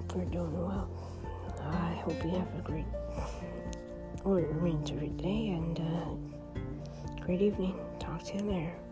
hope you're doing well. I hope you have a great, or a remains a day and uh, great evening. Talk to you later.